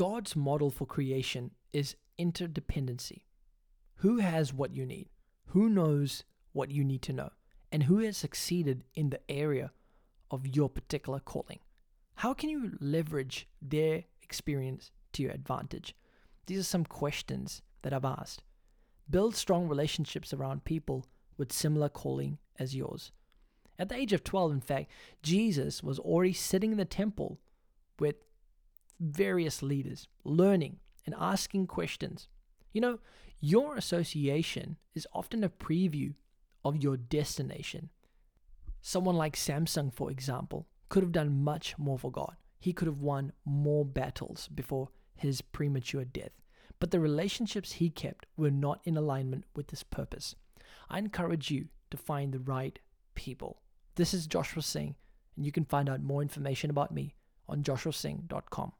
God's model for creation is interdependency. Who has what you need? Who knows what you need to know? And who has succeeded in the area of your particular calling? How can you leverage their experience to your advantage? These are some questions that I've asked. Build strong relationships around people with similar calling as yours. At the age of 12, in fact, Jesus was already sitting in the temple with various leaders, learning and asking questions. You know, your association is often a preview of your destination. Someone like Samson, for example, could have done much more for God. He could have won more battles before his premature death. But the relationships he kept were not in alignment with this purpose. I encourage you to find the right people. This is Joshua Singh, and you can find out more information about me on joshuasingh.com.